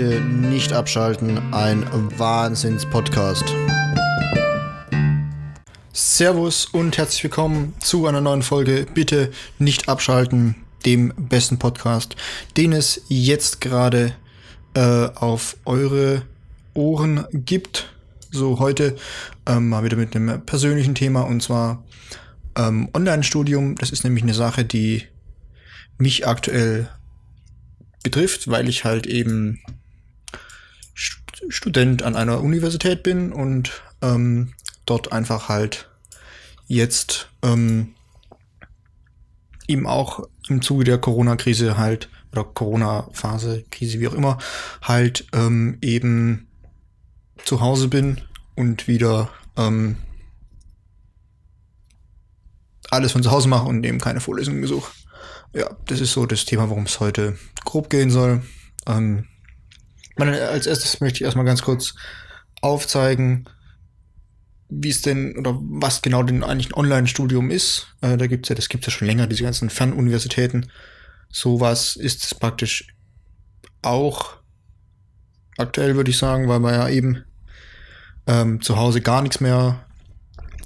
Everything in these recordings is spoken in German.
Bitte nicht abschalten, ein Wahnsinns-Podcast. Servus und herzlich willkommen zu einer neuen Folge. Bitte nicht abschalten, dem besten Podcast, den es jetzt gerade äh, auf eure Ohren gibt. So heute ähm, mal wieder mit einem persönlichen Thema und zwar ähm, Online-Studium. Das ist nämlich eine Sache, die mich aktuell betrifft, weil ich halt eben Student an einer Universität bin und ähm, dort einfach halt jetzt ähm, eben auch im Zuge der Corona-Krise halt oder Corona-Phase, Krise, wie auch immer, halt ähm, eben zu Hause bin und wieder ähm, alles von zu Hause mache und eben keine Vorlesungen besuche. Ja, das ist so das Thema, worum es heute grob gehen soll. Ähm, meine, als erstes möchte ich erstmal ganz kurz aufzeigen, wie es denn oder was genau denn eigentlich ein Online-Studium ist. Äh, da gibt's ja, das gibt's ja schon länger, diese ganzen Fernuniversitäten. Sowas ist es praktisch auch aktuell, würde ich sagen, weil man ja eben ähm, zu Hause gar nichts mehr,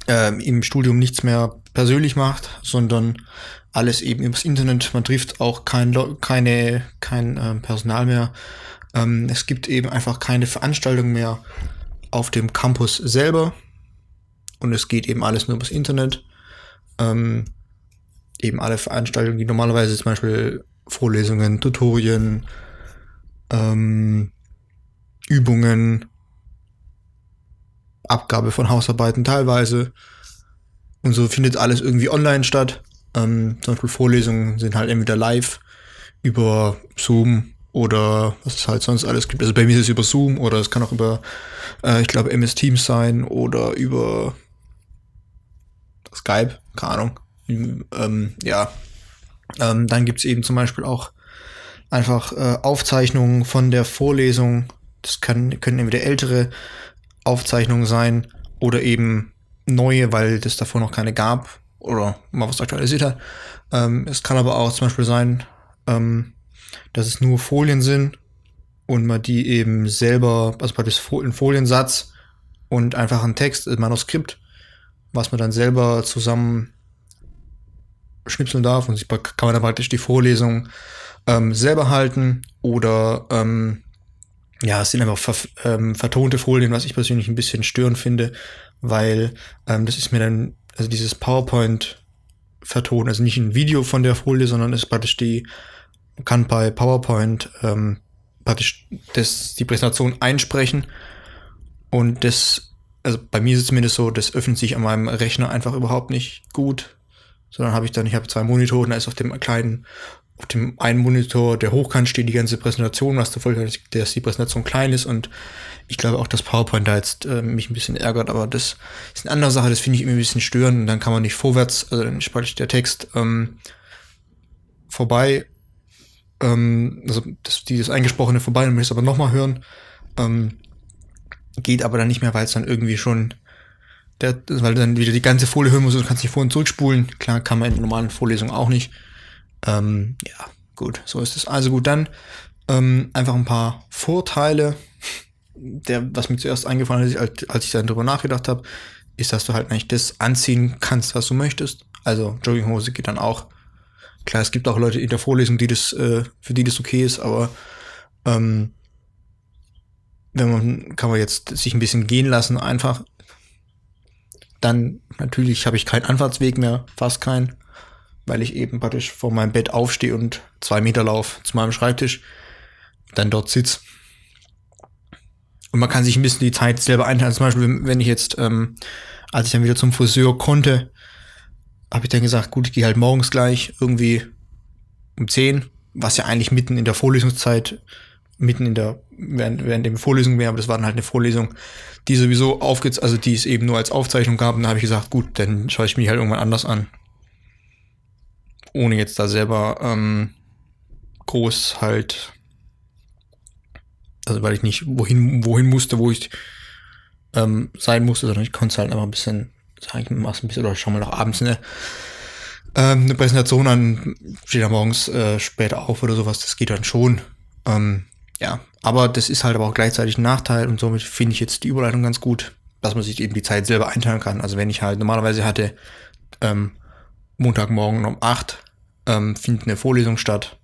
ähm, im Studium nichts mehr persönlich macht, sondern alles eben übers Internet. Man trifft auch kein, keine, kein ähm, Personal mehr. Ähm, es gibt eben einfach keine Veranstaltung mehr auf dem Campus selber. Und es geht eben alles nur übers Internet. Ähm, eben alle Veranstaltungen, die normalerweise zum Beispiel Vorlesungen, Tutorien, ähm, Übungen, Abgabe von Hausarbeiten teilweise. Und so findet alles irgendwie online statt. Ähm, zum Beispiel Vorlesungen sind halt entweder live über Zoom oder was es halt sonst alles gibt. Also bei mir ist es über Zoom oder es kann auch über, äh, ich glaube, MS Teams sein oder über Skype, keine Ahnung. Ähm, ja. Ähm, dann gibt's eben zum Beispiel auch einfach äh, Aufzeichnungen von der Vorlesung. Das kann, können entweder ältere Aufzeichnungen sein oder eben neue, weil das davor noch keine gab oder mal was aktualisiert hat. Ähm, es kann aber auch zum Beispiel sein, ähm, dass es nur Folien sind und man die eben selber, also praktisch ein Foliensatz und einfach ein Text, ein Manuskript, was man dann selber zusammen schnipseln darf und kann man dann praktisch die Vorlesung ähm, selber halten oder ähm, ja, es sind einfach ver ähm, vertonte Folien, was ich persönlich ein bisschen störend finde, weil ähm, das ist mir dann also dieses PowerPoint vertonen, also nicht ein Video von der Folie, sondern ist praktisch die, kann bei PowerPoint ähm, praktisch das, die Präsentation einsprechen. Und das, also bei mir ist es zumindest so, das öffnet sich an meinem Rechner einfach überhaupt nicht gut, sondern habe ich dann, ich habe zwei Monitore, da ist auf dem kleinen auf dem einen Monitor, der hochkant steht, die ganze Präsentation, was der Folge dass die Präsentation klein ist. Und ich glaube auch, dass PowerPoint da jetzt äh, mich ein bisschen ärgert, aber das ist eine andere Sache, das finde ich irgendwie ein bisschen störend. Und dann kann man nicht vorwärts, also dann spalte der Text ähm, vorbei, ähm, also das, die das Eingesprochene vorbei, dann möchte ich es aber nochmal hören, ähm, geht aber dann nicht mehr, weil es dann irgendwie schon der, weil du dann wieder die ganze Folie hören musst und kannst nicht vor- und zurückspulen. Klar, kann man in normalen Vorlesungen auch nicht. Ähm, ja, gut, so ist es. Also gut, dann ähm, einfach ein paar Vorteile. Der, was mir zuerst eingefallen ist, als, als ich dann drüber nachgedacht habe, ist, dass du halt eigentlich das anziehen kannst, was du möchtest. Also Jogginghose geht dann auch. Klar, es gibt auch Leute in der Vorlesung, die das, äh, für die das okay ist, aber ähm, wenn man kann man jetzt sich ein bisschen gehen lassen, einfach. Dann natürlich habe ich keinen Anfahrtsweg mehr, fast keinen weil ich eben praktisch vor meinem Bett aufstehe und zwei Meter lauf zu meinem Schreibtisch, dann dort sitz. Und man kann sich ein bisschen die Zeit selber einteilen. Zum Beispiel, wenn ich jetzt, ähm, als ich dann wieder zum Friseur konnte, habe ich dann gesagt, gut, ich gehe halt morgens gleich irgendwie um 10, was ja eigentlich mitten in der Vorlesungszeit, mitten in der, während, während der Vorlesung wäre, aber das war dann halt eine Vorlesung, die sowieso aufgeht, also die es eben nur als Aufzeichnung gab. Und da habe ich gesagt, gut, dann schaue ich mich halt irgendwann anders an ohne jetzt da selber ähm, groß halt, also weil ich nicht wohin, wohin musste, wo ich ähm, sein musste, sondern ich konnte halt einfach ein bisschen, sag ich mal, ein bisschen, oder schau mal noch abends eine, ähm, eine Präsentation an, steht da morgens äh, später auf oder sowas, das geht dann schon. Ähm, ja, aber das ist halt aber auch gleichzeitig ein Nachteil und somit finde ich jetzt die Überleitung ganz gut, dass man sich eben die Zeit selber einteilen kann. Also wenn ich halt normalerweise hatte, ähm, Montagmorgen um 8 ähm, findet eine Vorlesung statt.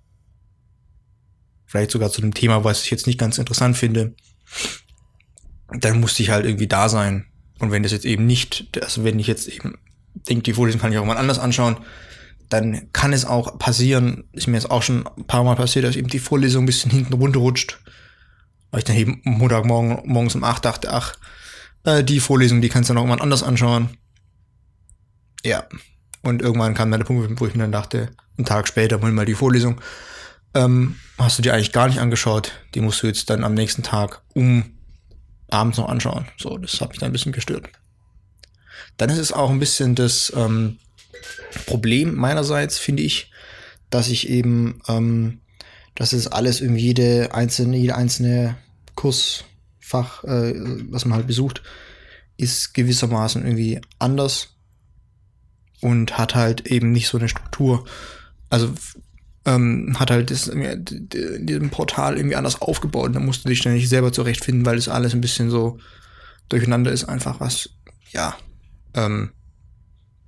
Vielleicht sogar zu einem Thema, was ich jetzt nicht ganz interessant finde. Dann musste ich halt irgendwie da sein. Und wenn das jetzt eben nicht, also wenn ich jetzt eben denke, die Vorlesung kann ich auch mal anders anschauen, dann kann es auch passieren, ist mir jetzt auch schon ein paar Mal passiert, dass eben die Vorlesung ein bisschen hinten runterrutscht. Weil ich dann eben Montagmorgen morgens um 8 dachte, ach, äh, die Vorlesung, die kannst du noch irgendwann anders anschauen. Ja. Und irgendwann kam dann der Punkt, wo ich mir dann dachte, einen Tag später, hol mal die Vorlesung, ähm, hast du dir eigentlich gar nicht angeschaut. Die musst du jetzt dann am nächsten Tag um abends noch anschauen. So, das hat mich dann ein bisschen gestört. Dann ist es auch ein bisschen das ähm, Problem meinerseits, finde ich, dass ich eben, ähm, dass es alles irgendwie jede einzelne, jede einzelne Kursfach, äh, was man halt besucht, ist gewissermaßen irgendwie anders und hat halt eben nicht so eine Struktur. Also ähm, hat halt das, in diesem Portal irgendwie anders aufgebaut und da musst du dich ständig selber zurechtfinden, weil das alles ein bisschen so durcheinander ist, einfach was, ja, ähm,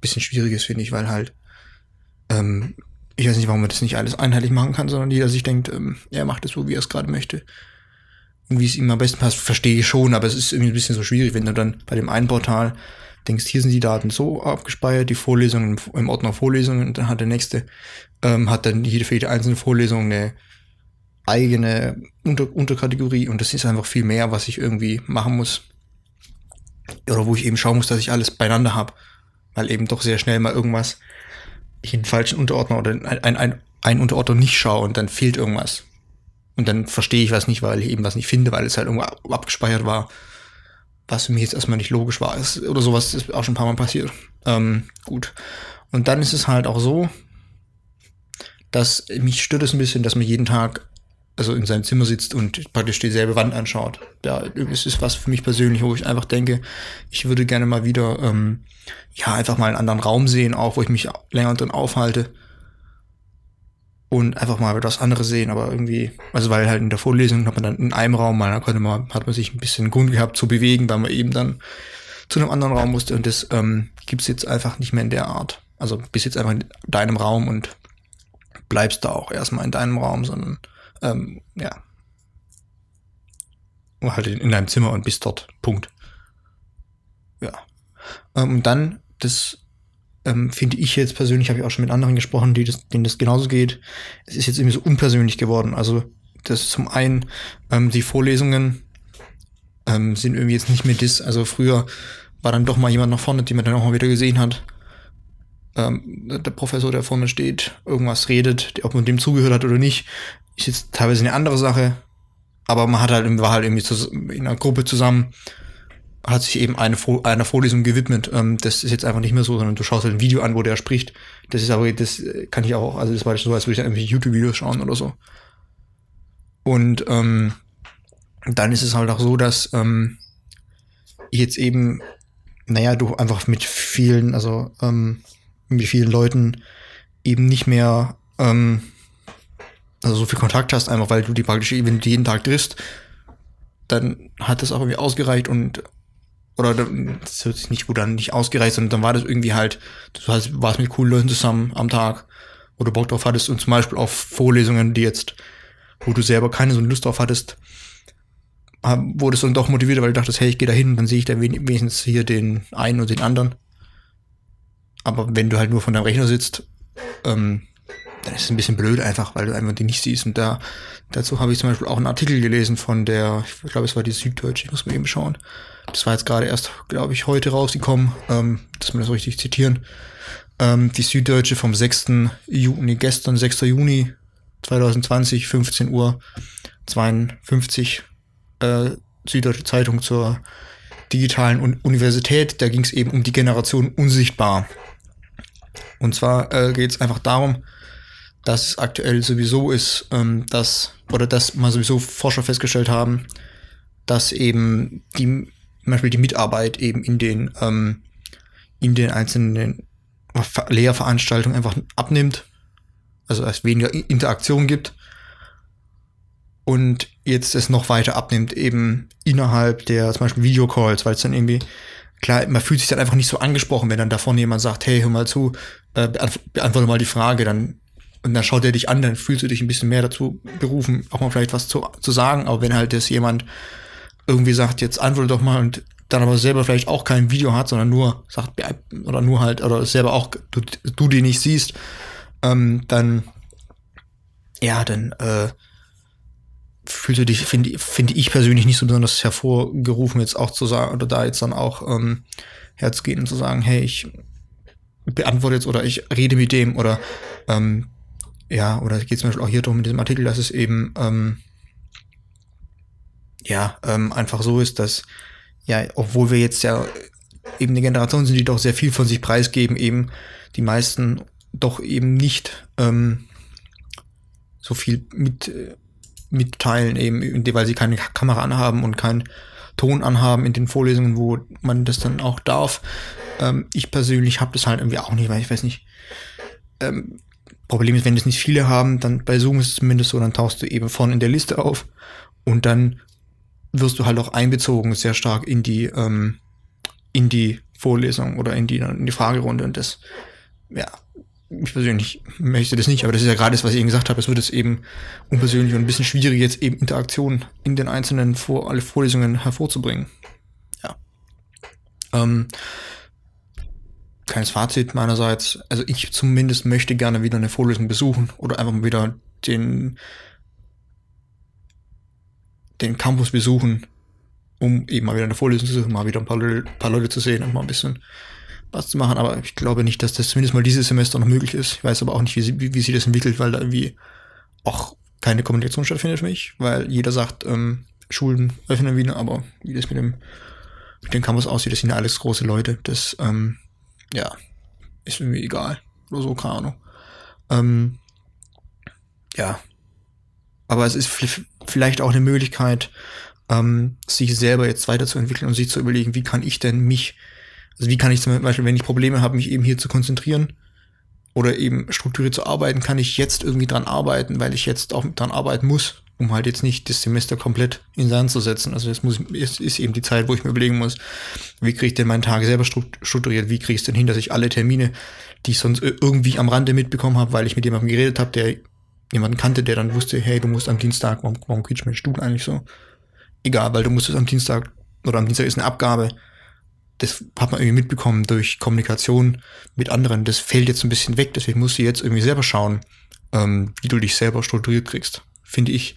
bisschen schwierig ist, finde ich, weil halt, ähm, ich weiß nicht, warum man das nicht alles einheitlich machen kann, sondern jeder sich denkt, ähm, er macht es so, wie er es gerade möchte. Und wie es ihm am besten passt, verstehe ich schon, aber es ist irgendwie ein bisschen so schwierig, wenn du dann bei dem einen Portal denkst, hier sind die Daten so abgespeichert, die Vorlesungen im Ordner Vorlesungen und dann hat der nächste, ähm, hat dann jede für jede einzelne Vorlesung eine eigene Unter Unterkategorie und das ist einfach viel mehr, was ich irgendwie machen muss. Oder wo ich eben schauen muss, dass ich alles beieinander habe. Weil eben doch sehr schnell mal irgendwas, ich einen falschen Unterordner oder ein, ein, ein Unterordner nicht schaue und dann fehlt irgendwas. Und dann verstehe ich was nicht, weil ich eben was nicht finde, weil es halt irgendwo abgespeichert war was für mich jetzt erstmal nicht logisch war. Ist, oder sowas ist auch schon ein paar Mal passiert. Ähm, gut. Und dann ist es halt auch so, dass mich stört es ein bisschen, dass man jeden Tag also in seinem Zimmer sitzt und praktisch dieselbe Wand anschaut. Ja, es ist was für mich persönlich, wo ich einfach denke, ich würde gerne mal wieder, ähm, ja, einfach mal einen anderen Raum sehen, auch wo ich mich länger drin aufhalte und einfach mal etwas anderes sehen, aber irgendwie, also weil halt in der Vorlesung hat man dann in einem Raum mal, da konnte man, hat man sich ein bisschen Grund gehabt zu bewegen, weil man eben dann zu einem anderen Raum musste und das ähm, gibt's jetzt einfach nicht mehr in der Art. Also bist jetzt einfach in deinem Raum und bleibst da auch erstmal in deinem Raum, sondern ähm, ja. Halt in, in deinem Zimmer und bist dort. Punkt. Ja. Ähm, und dann das ähm, finde ich jetzt persönlich, habe ich auch schon mit anderen gesprochen, die das, denen das genauso geht. Es ist jetzt irgendwie so unpersönlich geworden. Also das zum einen, ähm, die Vorlesungen ähm, sind irgendwie jetzt nicht mehr das. Also früher war dann doch mal jemand nach vorne, den man dann auch mal wieder gesehen hat. Ähm, der Professor, der vorne steht, irgendwas redet, ob man dem zugehört hat oder nicht, ist jetzt teilweise eine andere Sache. Aber man hat halt, war halt irgendwie in einer Gruppe zusammen hat sich eben eine, einer Vorlesung gewidmet. Ähm, das ist jetzt einfach nicht mehr so, sondern du schaust halt ein Video an, wo der spricht. Das ist aber, das kann ich auch, also das war so, als würde ich irgendwie YouTube-Videos schauen oder so. Und ähm, dann ist es halt auch so, dass ähm, jetzt eben, naja, du einfach mit vielen, also ähm, mit vielen Leuten eben nicht mehr ähm, also so viel Kontakt hast, einfach weil du die praktisch wenn jeden Tag triffst, dann hat das auch irgendwie ausgereicht und oder das hört sich nicht gut an, nicht ausgereicht, sondern dann war das irgendwie halt, du warst mit coolen Leuten zusammen am Tag, wo du Bock drauf hattest und zum Beispiel auf Vorlesungen, die jetzt, wo du selber keine so Lust drauf hattest, wurdest du dann doch motiviert, weil du dachtest, hey, ich gehe da hin, dann sehe ich da wenigstens hier den einen und den anderen. Aber wenn du halt nur von deinem Rechner sitzt, ähm, dann ist es ein bisschen blöd einfach, weil du einfach die nicht siehst. Und da, dazu habe ich zum Beispiel auch einen Artikel gelesen von der, ich glaube, es war die Süddeutsche, ich muss mal eben schauen. Das war jetzt gerade erst, glaube ich, heute rausgekommen, ähm, dass wir das richtig zitieren. Ähm, die Süddeutsche vom 6. Juni, gestern 6. Juni 2020, 15 Uhr 52, äh, Süddeutsche Zeitung zur digitalen Universität. Da ging es eben um die Generation unsichtbar. Und zwar äh, geht es einfach darum, dass aktuell sowieso ist, ähm, dass, oder dass mal sowieso Forscher festgestellt haben, dass eben die, zum Beispiel die Mitarbeit eben in den, ähm, in den einzelnen Lehrveranstaltungen einfach abnimmt. Also es weniger Interaktion gibt. und jetzt es noch weiter abnimmt, eben innerhalb der zum Beispiel Videocalls, weil es dann irgendwie, klar, man fühlt sich dann einfach nicht so angesprochen, wenn dann davon jemand sagt, hey, hör mal zu, äh, beantworte mal die Frage, dann und dann schaut er dich an, dann fühlst du dich ein bisschen mehr dazu berufen, auch mal vielleicht was zu, zu sagen. Aber wenn halt das jemand irgendwie sagt, jetzt antworte doch mal und dann aber selber vielleicht auch kein Video hat, sondern nur sagt, oder nur halt, oder selber auch du, du die nicht siehst, ähm, dann, ja, dann äh, fühlst du dich, finde finde ich persönlich nicht so besonders hervorgerufen, jetzt auch zu sagen, oder da jetzt dann auch ähm, herzugehen und zu sagen, hey, ich beantworte jetzt oder ich rede mit dem oder ähm, ja, oder geht zum Beispiel auch hier drum in diesem Artikel, dass es eben ähm, ja ähm, einfach so ist, dass ja, obwohl wir jetzt ja eben eine Generation sind, die doch sehr viel von sich preisgeben, eben die meisten doch eben nicht ähm, so viel mit mitteilen, eben, weil sie keine Kamera anhaben und keinen Ton anhaben in den Vorlesungen, wo man das dann auch darf. Ähm, ich persönlich habe das halt irgendwie auch nicht, weil ich weiß nicht. Ähm, Problem ist, wenn das nicht viele haben, dann bei Zoom ist es zumindest so, dann tauchst du eben vorne in der Liste auf und dann wirst du halt auch einbezogen sehr stark in die ähm, in die Vorlesung oder in die in die Fragerunde und das ja ich persönlich möchte das nicht, aber das ist ja gerade das, was ich eben gesagt habe, es wird es eben unpersönlich und ein bisschen schwierig, jetzt eben Interaktion in den einzelnen Vor alle Vorlesungen hervorzubringen. Ja. Ähm, kleines Fazit meinerseits. Also ich zumindest möchte gerne wieder eine Vorlesung besuchen oder einfach mal wieder den, den Campus besuchen, um eben mal wieder eine Vorlesung zu suchen, mal wieder ein paar, paar Leute zu sehen und mal ein bisschen was zu machen, aber ich glaube nicht, dass das zumindest mal dieses Semester noch möglich ist. Ich weiß aber auch nicht, wie, wie, wie sich das entwickelt, weil da irgendwie auch keine Kommunikation stattfindet für mich, weil jeder sagt, ähm, Schulen öffnen wieder, aber wie das mit dem, mit dem Campus aussieht, das sind ja alles große Leute. Das, ähm, ja, ist mir egal. Oder so, keine Ahnung. Ähm, ja. Aber es ist vielleicht auch eine Möglichkeit, ähm, sich selber jetzt weiterzuentwickeln und sich zu überlegen, wie kann ich denn mich also wie kann ich zum Beispiel, wenn ich Probleme habe, mich eben hier zu konzentrieren oder eben strukturiert zu arbeiten, kann ich jetzt irgendwie dran arbeiten, weil ich jetzt auch dran arbeiten muss, um halt jetzt nicht das Semester komplett in Sand zu setzen. Also das muss, ist, ist eben die Zeit, wo ich mir überlegen muss, wie kriege ich denn meinen Tag selber strukturiert, wie kriege ich es denn hin, dass ich alle Termine, die ich sonst irgendwie am Rande mitbekommen habe, weil ich mit jemandem geredet habe, der jemanden kannte, der dann wusste, hey, du musst am Dienstag, warum, warum kriegst du meinen Stuhl eigentlich so? Egal, weil du musst es am Dienstag, oder am Dienstag ist eine Abgabe, das hat man irgendwie mitbekommen durch Kommunikation mit anderen. Das fällt jetzt ein bisschen weg, deswegen musst du jetzt irgendwie selber schauen, ähm, wie du dich selber strukturiert kriegst. Finde ich.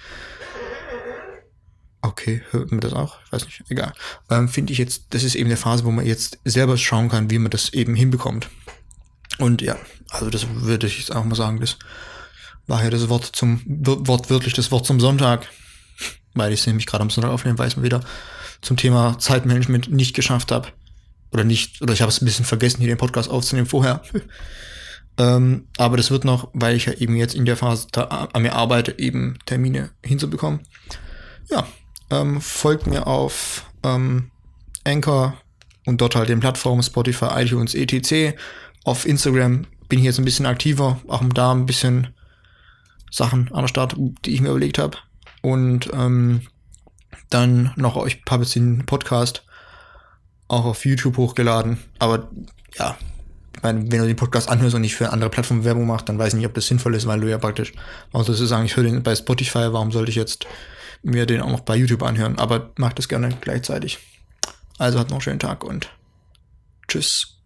Okay, hört man das auch? Ich weiß nicht, egal. Ähm, Finde ich jetzt, das ist eben eine Phase, wo man jetzt selber schauen kann, wie man das eben hinbekommt. Und ja, also das würde ich jetzt auch mal sagen, das war ja das Wort zum, wortwörtlich das Wort zum Sonntag, weil ich es nämlich gerade am Sonntag aufnehmen, weil ich mal wieder zum Thema Zeitmanagement nicht geschafft habe oder nicht, oder ich habe es ein bisschen vergessen, hier den Podcast aufzunehmen vorher. Ähm, aber das wird noch, weil ich ja eben jetzt in der Phase an mir arbeite, eben Termine hinzubekommen. Ja, ähm, folgt mir auf ähm, Anchor und dort halt den Plattformen Spotify, iTunes, etc. Auf Instagram bin ich jetzt ein bisschen aktiver, auch um da ein bisschen Sachen an der Start, die ich mir überlegt habe. Und ähm, dann noch euch habe jetzt den Podcast auch auf YouTube hochgeladen. Aber ja, meine, wenn du den Podcast anhörst und nicht für andere Plattformen Werbung machst, dann weiß ich nicht, ob das sinnvoll ist, weil du ja praktisch, warum sollst du sagen, ich höre den bei Spotify, warum sollte ich jetzt mir den auch noch bei YouTube anhören? Aber mach das gerne gleichzeitig. Also hat noch einen schönen Tag und tschüss.